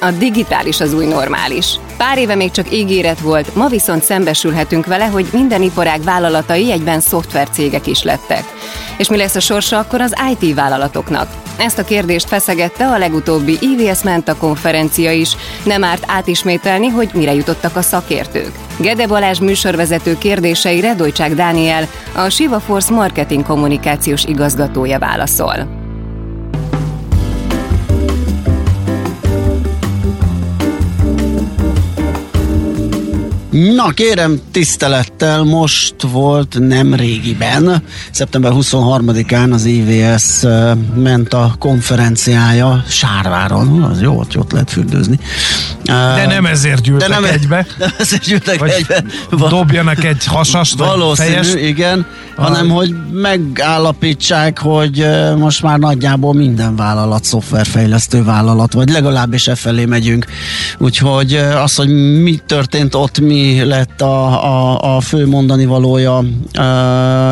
A digitális az új normális. Pár éve még csak ígéret volt, ma viszont szembesülhetünk vele, hogy minden iparág vállalatai egyben szoftvercégek is lettek. És mi lesz a sorsa akkor az IT vállalatoknak? Ezt a kérdést feszegette a legutóbbi IVS Menta konferencia is, nem árt átismételni, hogy mire jutottak a szakértők. Gede Balázs műsorvezető kérdéseire Dojcsák Dániel, a Siva Force marketing kommunikációs igazgatója válaszol. Na kérem tisztelettel, most volt nem régiben, szeptember 23-án az IVS ment a konferenciája Sárváron, az jó, ott jót lehet fürdőzni. De nem ezért gyűltek de nem, e- egybe. Nem ezért gyűltek vagy egybe. Dobjanak egy hasast, Valószínű, fejes. igen, ah. hanem hogy megállapítsák, hogy most már nagyjából minden vállalat szoftverfejlesztő vállalat, vagy legalábbis e felé megyünk. Úgyhogy az, hogy mi történt ott, mi lett a, a, a fő mondani valója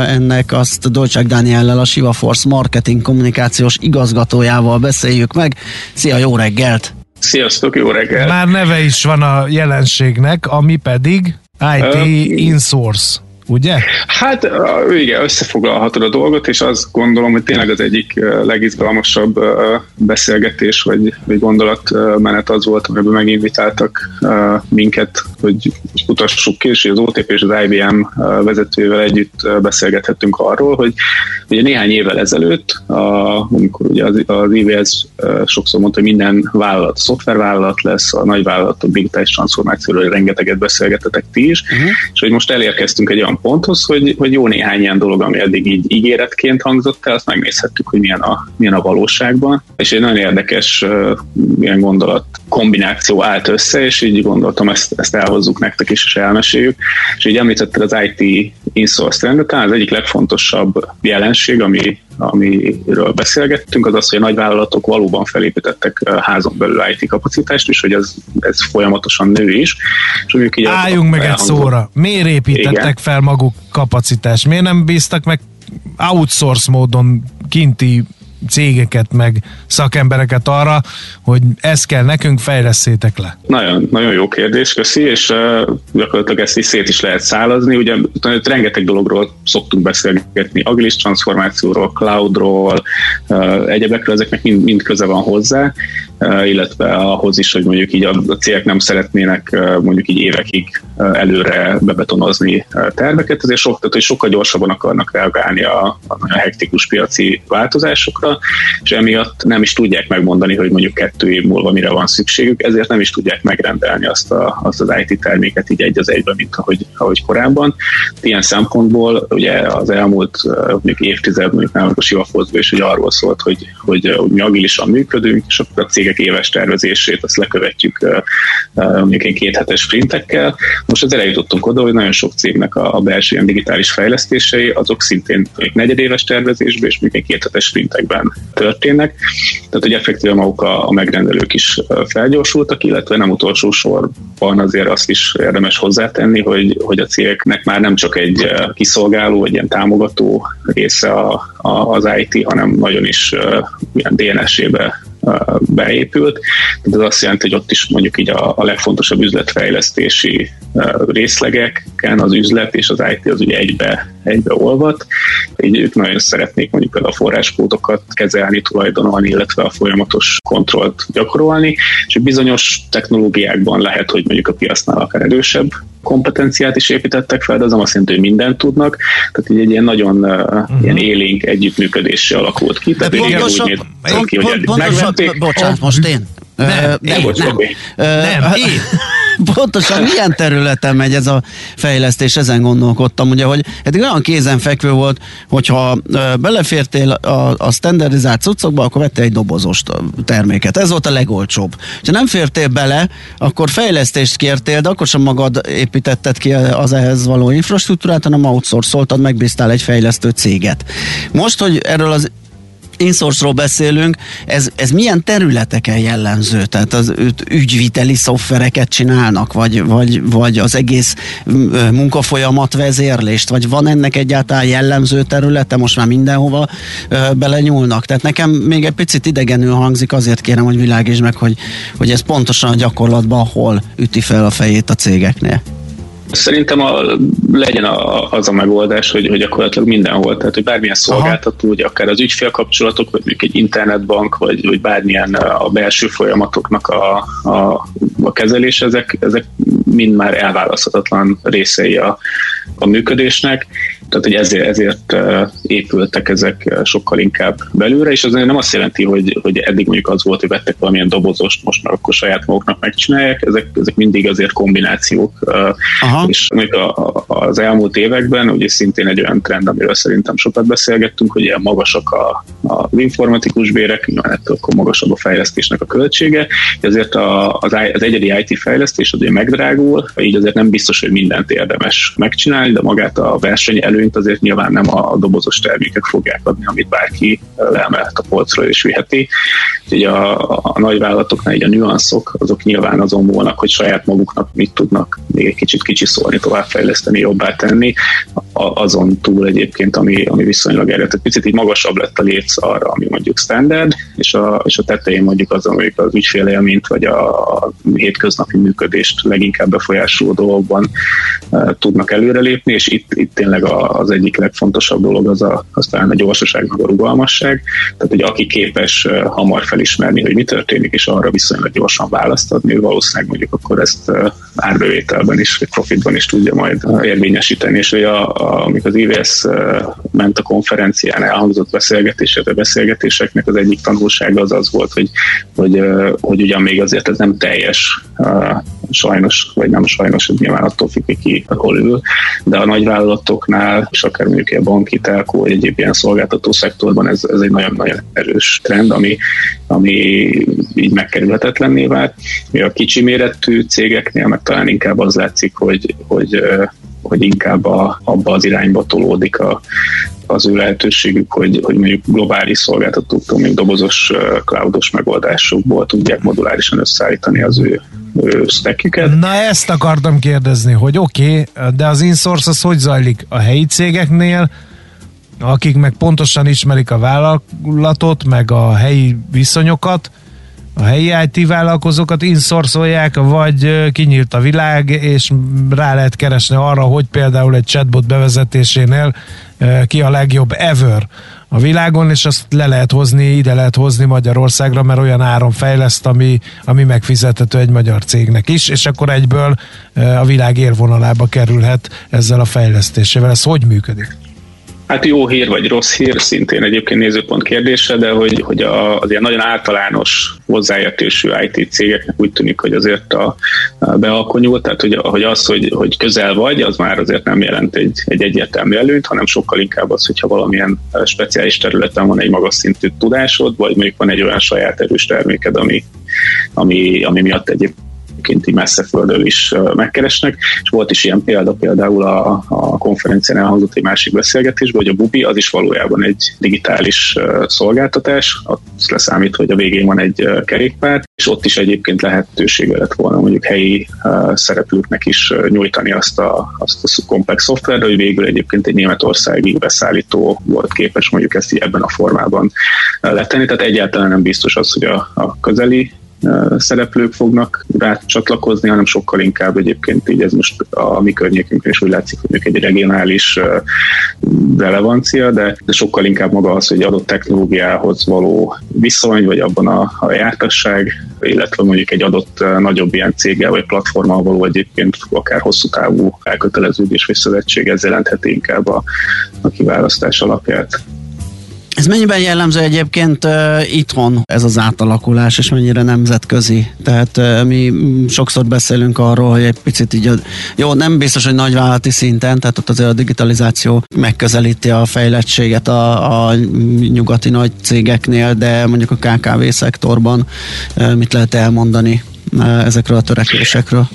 ennek, azt Dolcsák Dániellel, a Siva Force marketing kommunikációs igazgatójával beszéljük meg. Szia, jó reggelt! Sziasztok, jó reggelt! Már neve is van a jelenségnek, ami pedig IT uh, Insource ugye? Hát igen, összefoglalhatod a dolgot, és azt gondolom, hogy tényleg az egyik legizgalmasabb beszélgetés, vagy, vagy gondolatmenet az volt, amiben meginvitáltak minket, hogy utassuk ki, és az OTP és az IBM vezetővel együtt beszélgethettünk arról, hogy ugye néhány évvel ezelőtt, amikor ugye az, az IVS sokszor mondta, hogy minden vállalat szoftvervállalat lesz, a nagy vállalatok digitális transformációról rengeteget beszélgetetek ti is, uh-huh. és hogy most elérkeztünk egy olyan ponthoz, hogy, hogy jó néhány ilyen dolog, ami eddig így ígéretként hangzott el, azt megnézhettük, hogy milyen a, milyen a valóságban. És egy nagyon érdekes ilyen gondolat kombináció állt össze, és így gondoltam, ezt, ezt elhozzuk nektek is, és elmeséljük. És így említetted az IT insource trendet, talán az egyik legfontosabb jelenség, ami amiről beszélgettünk, az az, hogy a nagyvállalatok valóban felépítettek házon belül IT kapacitást, és hogy ez, ez folyamatosan nő is. És így Álljunk meg egy szóra. Miért építettek Igen. fel maguk kapacitást? Miért nem bíztak meg outsource módon kinti cégeket, meg szakembereket arra, hogy ezt kell nekünk, fejleszétek le? Nagyon, nagyon jó kérdés, köszi, és uh, gyakorlatilag ezt is szét is lehet szálazni. Ugye rengeteg dologról szoktunk beszélgetni, agilis transformációról, cloudról, uh, egyebekről, ezeknek mind, mind köze van hozzá, illetve ahhoz is, hogy mondjuk így a, cégek nem szeretnének uh, mondjuk így évekig uh, előre bebetonozni terveket, ezért sok, tehát, hogy sokkal gyorsabban akarnak reagálni a, a hektikus piaci változásokra, és emiatt nem is tudják megmondani, hogy mondjuk kettő év múlva mire van szükségük, ezért nem is tudják megrendelni azt, a, azt az IT terméket így egy az egyben, mint ahogy, ahogy korábban. Ilyen szempontból ugye az elmúlt mondjuk évtized, mondjuk nem a Sivafozban is, hogy arról szólt, hogy, hogy, hogy mi agilisan működünk, és akkor a cégek éves tervezését azt lekövetjük mondjuk egy kéthetes sprintekkel. Most az eljutottunk oda, hogy nagyon sok cégnek a, a belső ilyen digitális fejlesztései, azok szintén negyedéves tervezésben és mondjuk egy kéthetes sprintekben történnek. Tehát, hogy effektíve maguk a, a megrendelők is felgyorsultak, illetve nem utolsó sorban azért azt is érdemes hozzátenni, hogy, hogy a cégeknek már nem csak egy kiszolgáló, egy ilyen támogató része a, a, az IT, hanem nagyon is ilyen DNS-ébe beépült. Tehát ez azt jelenti, hogy ott is mondjuk így a, a legfontosabb üzletfejlesztési részlegeken az üzlet és az IT az ugye egybe, egybe olvat. Így ők nagyon szeretnék mondjuk a forráskódokat kezelni, tulajdonolni, illetve a folyamatos kontrollt gyakorolni, és bizonyos technológiákban lehet, hogy mondjuk a piacnál akár erősebb kompetenciát is építettek fel, de az nem azt jelenti, hogy mindent tudnak. Tehát így egy ilyen nagyon uh-huh. ilyen élénk együttműködése alakult ki. Tehát pontosan, úgy néz ki, hogy pontosan, bocsánat, most én? Nem, nem, én, nem. nem, én. Pontosan milyen területen megy ez a fejlesztés, ezen gondolkodtam, ugye, hogy eddig olyan kézenfekvő volt, hogyha belefértél a, a standardizált cuccokba, akkor vettél egy dobozos terméket. Ez volt a legolcsóbb. Ha nem fértél bele, akkor fejlesztést kértél, de akkor sem magad építetted ki az ehhez való infrastruktúrát, hanem outsourcoltad, megbíztál egy fejlesztő céget. Most, hogy erről az insource beszélünk, ez, ez milyen területeken jellemző? Tehát az ügyviteli szoftvereket csinálnak, vagy, vagy, vagy az egész munkafolyamat vezérlést, vagy van ennek egyáltalán jellemző területe, most már mindenhova ö, belenyúlnak. Tehát nekem még egy picit idegenül hangzik, azért kérem, hogy világítsd meg, hogy, hogy ez pontosan a gyakorlatban hol üti fel a fejét a cégeknél. Szerintem a, legyen a, az a megoldás, hogy, hogy gyakorlatilag mindenhol, tehát hogy bármilyen szolgáltató, hogy akár az ügyfélkapcsolatok, vagy mondjuk egy internetbank, vagy, vagy bármilyen a belső folyamatoknak a, a, a kezelés, ezek, ezek mind már elválaszthatatlan részei a, a működésnek tehát hogy ezért, ezért épültek ezek sokkal inkább belőle, és az nem azt jelenti, hogy, hogy eddig mondjuk az volt, hogy vettek valamilyen dobozost, most már akkor saját maguknak megcsinálják, ezek, ezek mindig azért kombinációk. Aha. És mondjuk az elmúlt években ugye szintén egy olyan trend, amiről szerintem sokat beszélgettünk, hogy ilyen magasak a, a informatikus bérek, nyilván ettől akkor magasabb a fejlesztésnek a költsége, ezért a, az, az egyedi IT fejlesztés az ugye megdrágul, így azért nem biztos, hogy mindent érdemes megcsinálni, de magát a verseny elő előnyt azért nyilván nem a dobozos termékek fogják adni, amit bárki leemelhet a polcról és viheti. Ugye a, a nagyvállalatoknál így a nüanszok, azok nyilván azon múlnak, hogy saját maguknak mit tudnak még egy kicsit kicsiszolni, továbbfejleszteni, jobbá tenni, a, azon túl egyébként, ami, ami viszonylag erőt. Tehát picit így magasabb lett a léc arra, ami mondjuk standard, és a, és a tetején mondjuk az, amelyik az ügyfélélményt, vagy a, a hétköznapi működést leginkább befolyásoló dolgokban e, tudnak előrelépni, és itt, itt tényleg a, az egyik legfontosabb dolog az, a, az talán a gyorsaság, meg a rugalmasság. Tehát, hogy aki képes hamar felismerni, hogy mi történik, és arra viszonylag gyorsan választ adni, valószínűleg mondjuk akkor ezt árbevételben is, vagy profitban is tudja majd érvényesíteni, és hogy a, a, amik az IVS ment a konferencián elhangzott a beszélgetéseknek az egyik tanulsága az az volt, hogy, hogy, hogy ugyan még azért ez nem teljes, sajnos, vagy nem sajnos, hogy nyilván attól függ, hogy ki hol ül, de a nagyvállalatoknál, és akár mondjuk a banki, telkó, vagy egyéb ilyen szolgáltató szektorban ez, ez egy nagyon-nagyon erős trend, ami, ami így megkerülhetetlenné vált. A kicsi méretű cégeknél meg talán inkább az látszik, hogy, hogy hogy inkább a, abba az irányba tolódik a, az ő lehetőségük, hogy, hogy mondjuk globális szolgáltatóktól, még dobozos cloudos megoldásokból tudják modulárisan összeállítani az ő stacküket. Na ezt akartam kérdezni, hogy oké, okay, de az insource az hogy zajlik a helyi cégeknél, akik meg pontosan ismerik a vállalatot, meg a helyi viszonyokat, a helyi IT vállalkozókat inszorszolják, vagy kinyílt a világ, és rá lehet keresni arra, hogy például egy chatbot bevezetésénél ki a legjobb ever a világon, és azt le lehet hozni, ide lehet hozni Magyarországra, mert olyan áron fejleszt, ami, ami megfizethető egy magyar cégnek is, és akkor egyből a világ élvonalába kerülhet ezzel a fejlesztésével. Ez hogy működik? Hát jó hír vagy rossz hír, szintén egyébként nézőpont kérdése, de hogy, hogy a, az ilyen nagyon általános hozzáértésű IT cégeknek úgy tűnik, hogy azért a, a bealkonyult, tehát hogy, hogy az, hogy, hogy közel vagy, az már azért nem jelent egy, egy egyértelmű előnyt, hanem sokkal inkább az, hogyha valamilyen speciális területen van egy magas szintű tudásod, vagy mondjuk van egy olyan saját erős terméked, ami, ami, ami miatt egyébként egyébként így messze földről is megkeresnek, és volt is ilyen példa például a, a konferencián elhangzott egy másik beszélgetésben, hogy a Bubi az is valójában egy digitális szolgáltatás, azt leszámít, hogy a végén van egy kerékpár, és ott is egyébként lehetősége lett volna mondjuk helyi szereplőknek is nyújtani azt a, azt a komplex szoftvert, hogy végül egyébként egy németországi beszállító volt képes mondjuk ezt így ebben a formában letenni, tehát egyáltalán nem biztos az, hogy a, a közeli szereplők fognak rá csatlakozni, hanem sokkal inkább egyébként így ez most a mi környékünkön is úgy látszik, hogy egy regionális relevancia, de, de sokkal inkább maga az, hogy adott technológiához való viszony, vagy abban a, a jártasság, illetve mondjuk egy adott nagyobb ilyen céggel vagy platformmal való egyébként akár hosszú távú elköteleződés vagy szövetség, ez jelentheti inkább a, a kiválasztás alapját. Ez mennyiben jellemző egyébként uh, itthon ez az átalakulás, és mennyire nemzetközi? Tehát uh, mi sokszor beszélünk arról, hogy egy picit így, a, jó, nem biztos, hogy nagyvállalati szinten, tehát ott azért a digitalizáció megközelíti a fejlettséget a, a nyugati nagy cégeknél, de mondjuk a KKV szektorban uh, mit lehet elmondani uh, ezekről a törekvésekről?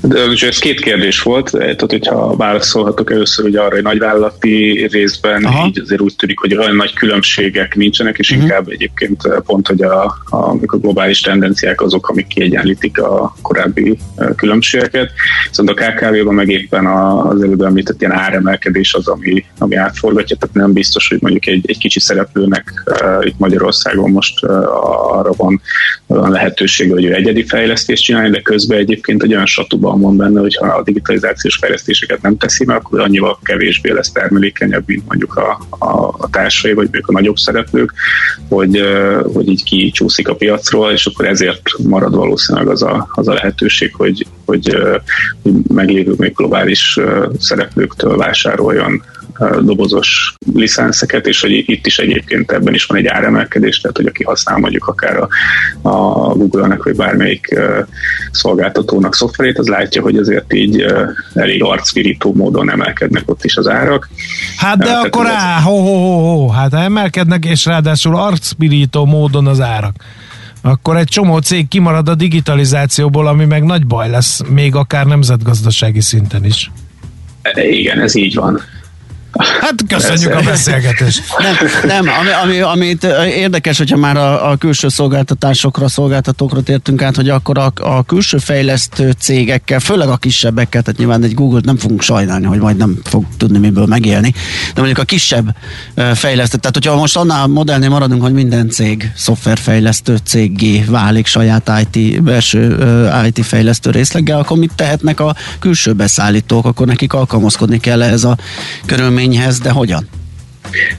De ez két kérdés volt, tehát hogyha válaszolhatok először hogy arra, hogy nagyvállalati részben Aha. így azért úgy tűnik, hogy olyan nagy különbségek nincsenek, és uh-huh. inkább egyébként pont, hogy a, a, a globális tendenciák azok, amik kiegyenlítik a korábbi különbségeket. Viszont a KKV-ban meg éppen az előbb említett ilyen áremelkedés az, ami, ami átforgatja, tehát nem biztos, hogy mondjuk egy, egy kicsi szereplőnek uh, itt Magyarországon most uh, arra van, van lehetőség, hogy ő egyedi fejlesztést csinálni, de közben egyébként egy olyan satuban van benne, hogy ha a digitalizációs fejlesztéseket nem teszi meg, akkor annyival kevésbé lesz termelékenyebb, mint mondjuk a, a, a társai, vagy mondjuk a nagyobb szereplők, hogy, hogy így kicsúszik a piacról, és akkor ezért marad valószínűleg az a, az a lehetőség, hogy, hogy, hogy meglévő még globális szereplőktől vásároljon dobozos licenszeket, és hogy itt is egyébként ebben is van egy áremelkedés, tehát hogy aki használ mondjuk akár a, a Google-nek, vagy bármelyik szolgáltatónak szoftverét, az látja, hogy azért így elég arcvirító módon emelkednek ott is az árak. Hát de tehát akkor á, ho, ho, ho, ho, hát emelkednek, és ráadásul arcvirító módon az árak akkor egy csomó cég kimarad a digitalizációból, ami meg nagy baj lesz, még akár nemzetgazdasági szinten is. Igen, ez így van. Hát köszönjük a beszélgetést. Nem, nem ami, ami, amit érdekes, hogyha már a, a külső szolgáltatásokra, szolgáltatókra tértünk át, hogy akkor a, a külső fejlesztő cégekkel, főleg a kisebbekkel, tehát nyilván egy Google-t nem fogunk sajnálni, hogy majd nem fog tudni miből megélni, de mondjuk a kisebb fejlesztő, tehát hogyha most annál modellnél maradunk, hogy minden cég szoftverfejlesztő céggé válik saját IT, belső IT fejlesztő részleggel, akkor mit tehetnek a külső beszállítók, akkor nekik alkalmazkodni kell ez a körülmény eredményhez, de hogyan?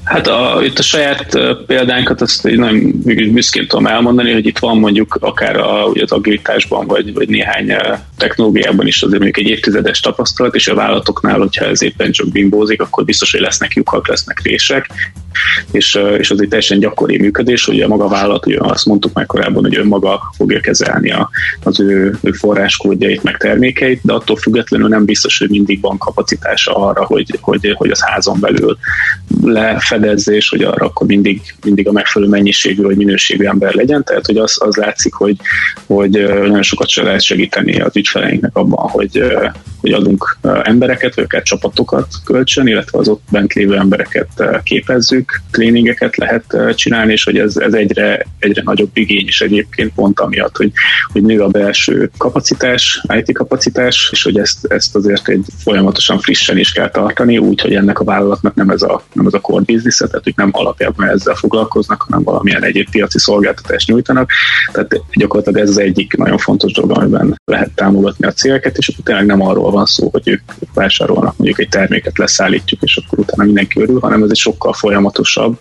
Hát a, itt a saját példánkat azt nagyon büszkén tudom elmondani, hogy itt van mondjuk akár a, ugye az agilitásban, vagy, vagy néhány technológiában is azért mondjuk egy évtizedes tapasztalat, és a vállalatoknál, hogyha ez éppen csak bimbózik, akkor biztos, hogy lesznek lyukak, lesznek rések, és, és az egy teljesen gyakori működés, hogy a maga vállalat, ugye azt mondtuk már korábban, hogy önmaga fogja kezelni a, az ő, ő forráskódjait, meg termékeit, de attól függetlenül nem biztos, hogy mindig van kapacitása arra, hogy, hogy, hogy az házon belül lefedezze, és hogy arra akkor mindig, mindig a megfelelő mennyiségű vagy minőségű ember legyen. Tehát, hogy az, az látszik, hogy, hogy nagyon sokat se lehet segíteni az ügyfeleinknek abban, hogy, hogy adunk embereket, akár csapatokat kölcsön, illetve az ott bent lévő embereket képezzük, tréningeket lehet csinálni, és hogy ez, ez egyre, egyre nagyobb igény is egyébként pont amiatt, hogy, hogy nő a belső kapacitás, IT kapacitás, és hogy ezt, ezt azért egy folyamatosan frissen is kell tartani, úgy, hogy ennek a vállalatnak nem ez a, nem ez a core business tehát hogy nem alapjában ezzel foglalkoznak, hanem valamilyen egyéb piaci szolgáltatást nyújtanak. Tehát gyakorlatilag ez az egyik nagyon fontos dolog, amiben lehet támogatni a cégeket, és akkor tényleg nem arról van szó, hogy ők vásárolnak mondjuk egy terméket, leszállítjuk, és akkor utána mindenki örül, hanem ez egy sokkal folyamatosabb,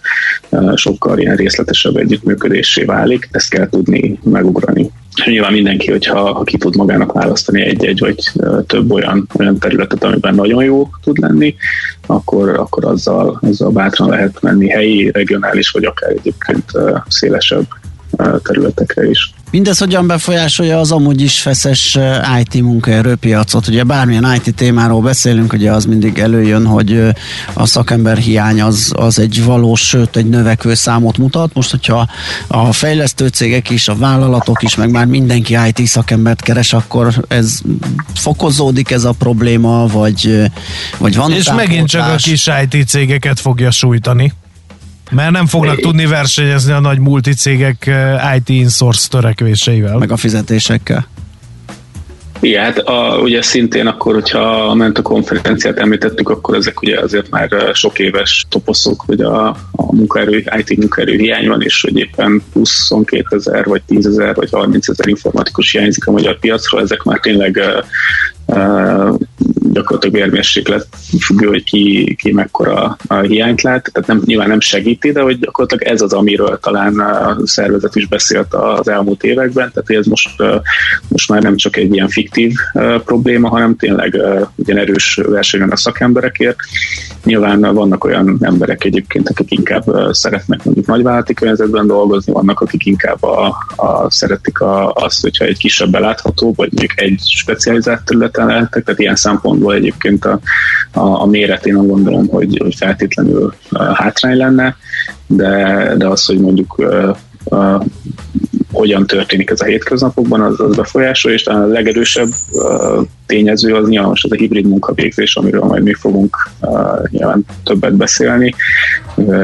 sokkal ilyen részletesebb együttműködésé válik, ezt kell tudni megugrani. Nyilván mindenki, hogyha ha ki tud magának választani egy-egy vagy több olyan, olyan területet, amiben nagyon jó tud lenni, akkor, akkor azzal, azzal bátran lehet menni helyi, regionális, vagy akár egyébként szélesebb területekre is. Mindez hogyan befolyásolja az amúgy is feszes IT munkaerőpiacot? Ugye bármilyen IT témáról beszélünk, ugye az mindig előjön, hogy a szakember hiány az, az egy valós, sőt egy növekvő számot mutat. Most, hogyha a fejlesztő cégek is, a vállalatok is, meg már mindenki IT szakembert keres, akkor ez fokozódik ez a probléma, vagy, vagy van És megint csak a kis IT cégeket fogja sújtani. Mert nem fognak tudni versenyezni a nagy multicégek eh, IT insource törekvéseivel. Meg a fizetésekkel. Igen, hát a, ugye szintén akkor, hogyha ment a konferenciát említettük, akkor ezek ugye azért már eh, sok éves toposzok, hogy a, a munkaerő, IT munkaerő hiány van, és hogy éppen 22 ezer, vagy 10 ezer, vagy 30 ezer informatikus hiányzik a magyar piacról, ezek már tényleg eh, gyakorlatilag vérmérséklet függő, hogy ki, ki mekkora a hiányt lát, tehát nem, nyilván nem segíti, de hogy gyakorlatilag ez az, amiről talán a szervezet is beszélt az elmúlt években, tehát ez most, most már nem csak egy ilyen fiktív probléma, hanem tényleg ugyan erős versenyen a szakemberekért. Nyilván vannak olyan emberek egyébként, akik inkább szeretnek mondjuk nagyvállalati környezetben dolgozni, vannak, akik inkább a, a, szeretik a, azt, hogyha egy kisebb belátható, vagy mondjuk egy specializált területen lehetek, tehát ilyen szempontból egyébként a, a, a méret én gondolom, hogy, hogy feltétlenül hátrány lenne, de, de az, hogy mondjuk uh, hogyan történik ez a hétköznapokban, az, az befolyásol, és talán a legerősebb uh, tényező az nyilván most az a hibrid munkavégzés, amiről majd mi fogunk uh, nyilván többet beszélni,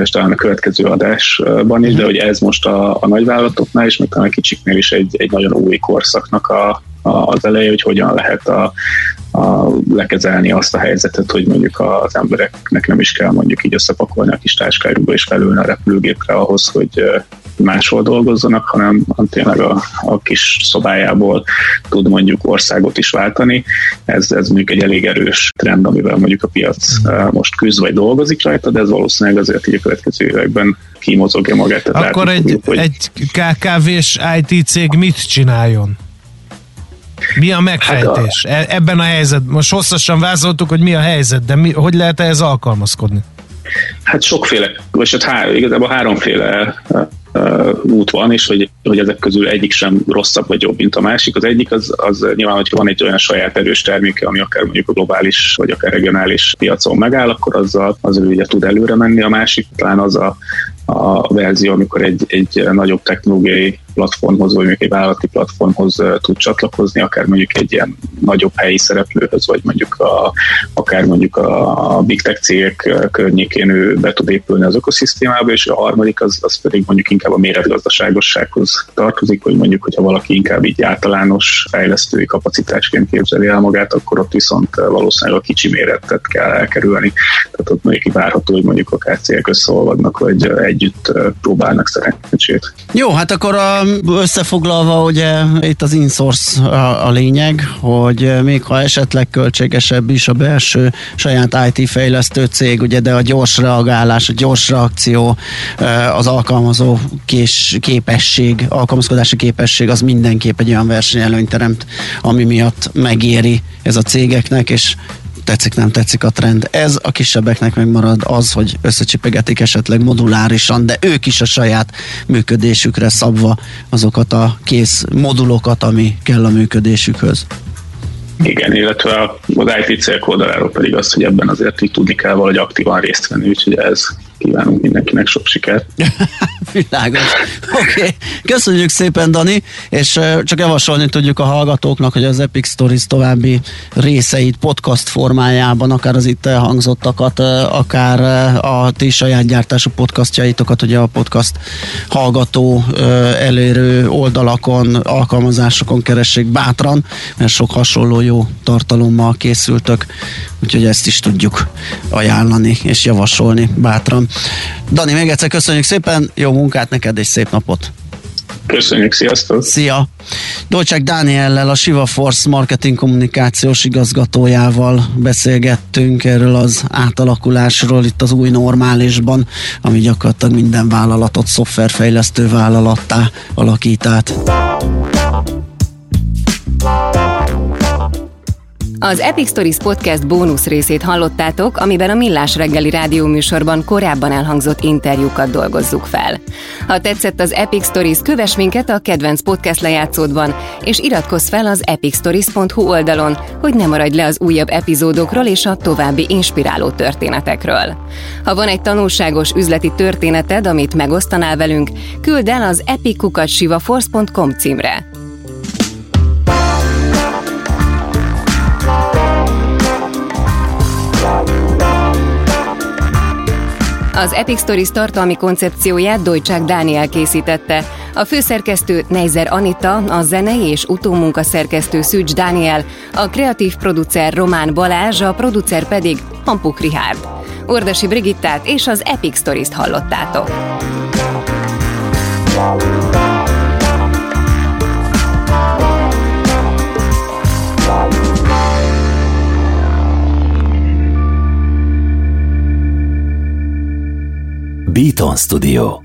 és talán a következő adásban is, de hogy ez most a, a nagyvállalatoknál is, meg talán a kicsiknél is egy, egy nagyon új korszaknak a, az eleje, hogy hogyan lehet a, a, lekezelni azt a helyzetet, hogy mondjuk az embereknek nem is kell mondjuk így összepakolni a kis táskájukba és felülni a repülőgépre ahhoz, hogy máshol dolgozzanak, hanem tényleg a, a kis szobájából tud mondjuk országot is váltani. Ez, ez mondjuk egy elég erős trend, amivel mondjuk a piac mm. most küzd vagy dolgozik rajta, de ez valószínűleg azért így a következő években kimozogja magát. Akkor egy, fogjuk, hogy... egy KKV-s IT cég mit csináljon? Mi a megfejtés hát a... ebben a helyzetben? Most hosszasan vázoltuk, hogy mi a helyzet, de mi, hogy lehet ehhez alkalmazkodni? Hát sokféle, vagy hát há, igazából háromféle uh, út van, és hogy, hogy ezek közül egyik sem rosszabb vagy jobb, mint a másik. Az egyik az, az nyilván, hogyha van egy olyan saját erős terméke, ami akár mondjuk a globális vagy akár regionális piacon megáll, akkor azzal az ő ugye tud előre menni. A másik talán az a, a verzió, amikor egy, egy nagyobb technológiai platformhoz, vagy mondjuk egy vállalati platformhoz tud csatlakozni, akár mondjuk egy ilyen nagyobb helyi szereplőhöz, vagy mondjuk a, akár mondjuk a, big tech cégek környékén ő be tud épülni az ökoszisztémába, és a harmadik az, az pedig mondjuk inkább a méretgazdaságossághoz tartozik, hogy mondjuk, hogyha valaki inkább így általános fejlesztői kapacitásként képzeli el magát, akkor ott viszont valószínűleg a kicsi méretet kell elkerülni. Tehát ott mondjuk várható, hogy mondjuk akár cégek összeolvadnak, vagy együtt próbálnak szerencsét. Jó, hát akkor a összefoglalva ugye itt az insource a, a lényeg, hogy még ha esetleg költségesebb is a belső saját IT fejlesztő cég, ugye, de a gyors reagálás, a gyors reakció, az alkalmazó kés, képesség, alkalmazkodási képesség az mindenképp egy olyan versenyelőnyt teremt, ami miatt megéri ez a cégeknek, és tetszik, nem tetszik a trend. Ez a kisebbeknek megmarad az, hogy összecsipegetik esetleg modulárisan, de ők is a saját működésükre szabva azokat a kész modulokat, ami kell a működésükhöz. Igen, illetve az IT célk oldaláról pedig az, hogy ebben azért így tudni kell valahogy aktívan részt venni, úgyhogy ez kívánunk mindenkinek sok sikert. Világos. Oké, okay. köszönjük szépen Dani, és csak javasolni tudjuk a hallgatóknak, hogy az Epic Stories további részeit podcast formájában, akár az itt elhangzottakat, akár a ti saját gyártású podcastjaitokat, ugye a podcast hallgató elérő oldalakon, alkalmazásokon keressék bátran, mert sok hasonló jó tartalommal készültök, úgyhogy ezt is tudjuk ajánlani és javasolni bátran. Dani, még egyszer köszönjük szépen, jó munkát neked és szép napot! Köszönjük, sziasztok! Szia! Dolcsák Dániellel, a Siva Force marketing kommunikációs igazgatójával beszélgettünk erről az átalakulásról itt az új normálisban, ami gyakorlatilag minden vállalatot szoftverfejlesztő vállalattá alakít át. Az Epic Stories Podcast bónusz részét hallottátok, amiben a Millás reggeli rádióműsorban korábban elhangzott interjúkat dolgozzuk fel. Ha tetszett az Epic Stories, kövess minket a kedvenc podcast lejátszódban, és iratkozz fel az epicstories.hu oldalon, hogy ne maradj le az újabb epizódokról és a további inspiráló történetekről. Ha van egy tanulságos üzleti történeted, amit megosztanál velünk, küld el az epicukatsivaforce.com címre. Az Epic Stories tartalmi koncepcióját Dojcsák Dániel készítette. A főszerkesztő Neizer Anita, a zenei és utómunka szerkesztő Szűcs Dániel, a kreatív producer Román Balázs, a producer pedig Hampuk Rihárd. Ordasi Brigittát és az Epic Stories-t hallottátok. Beaton Studio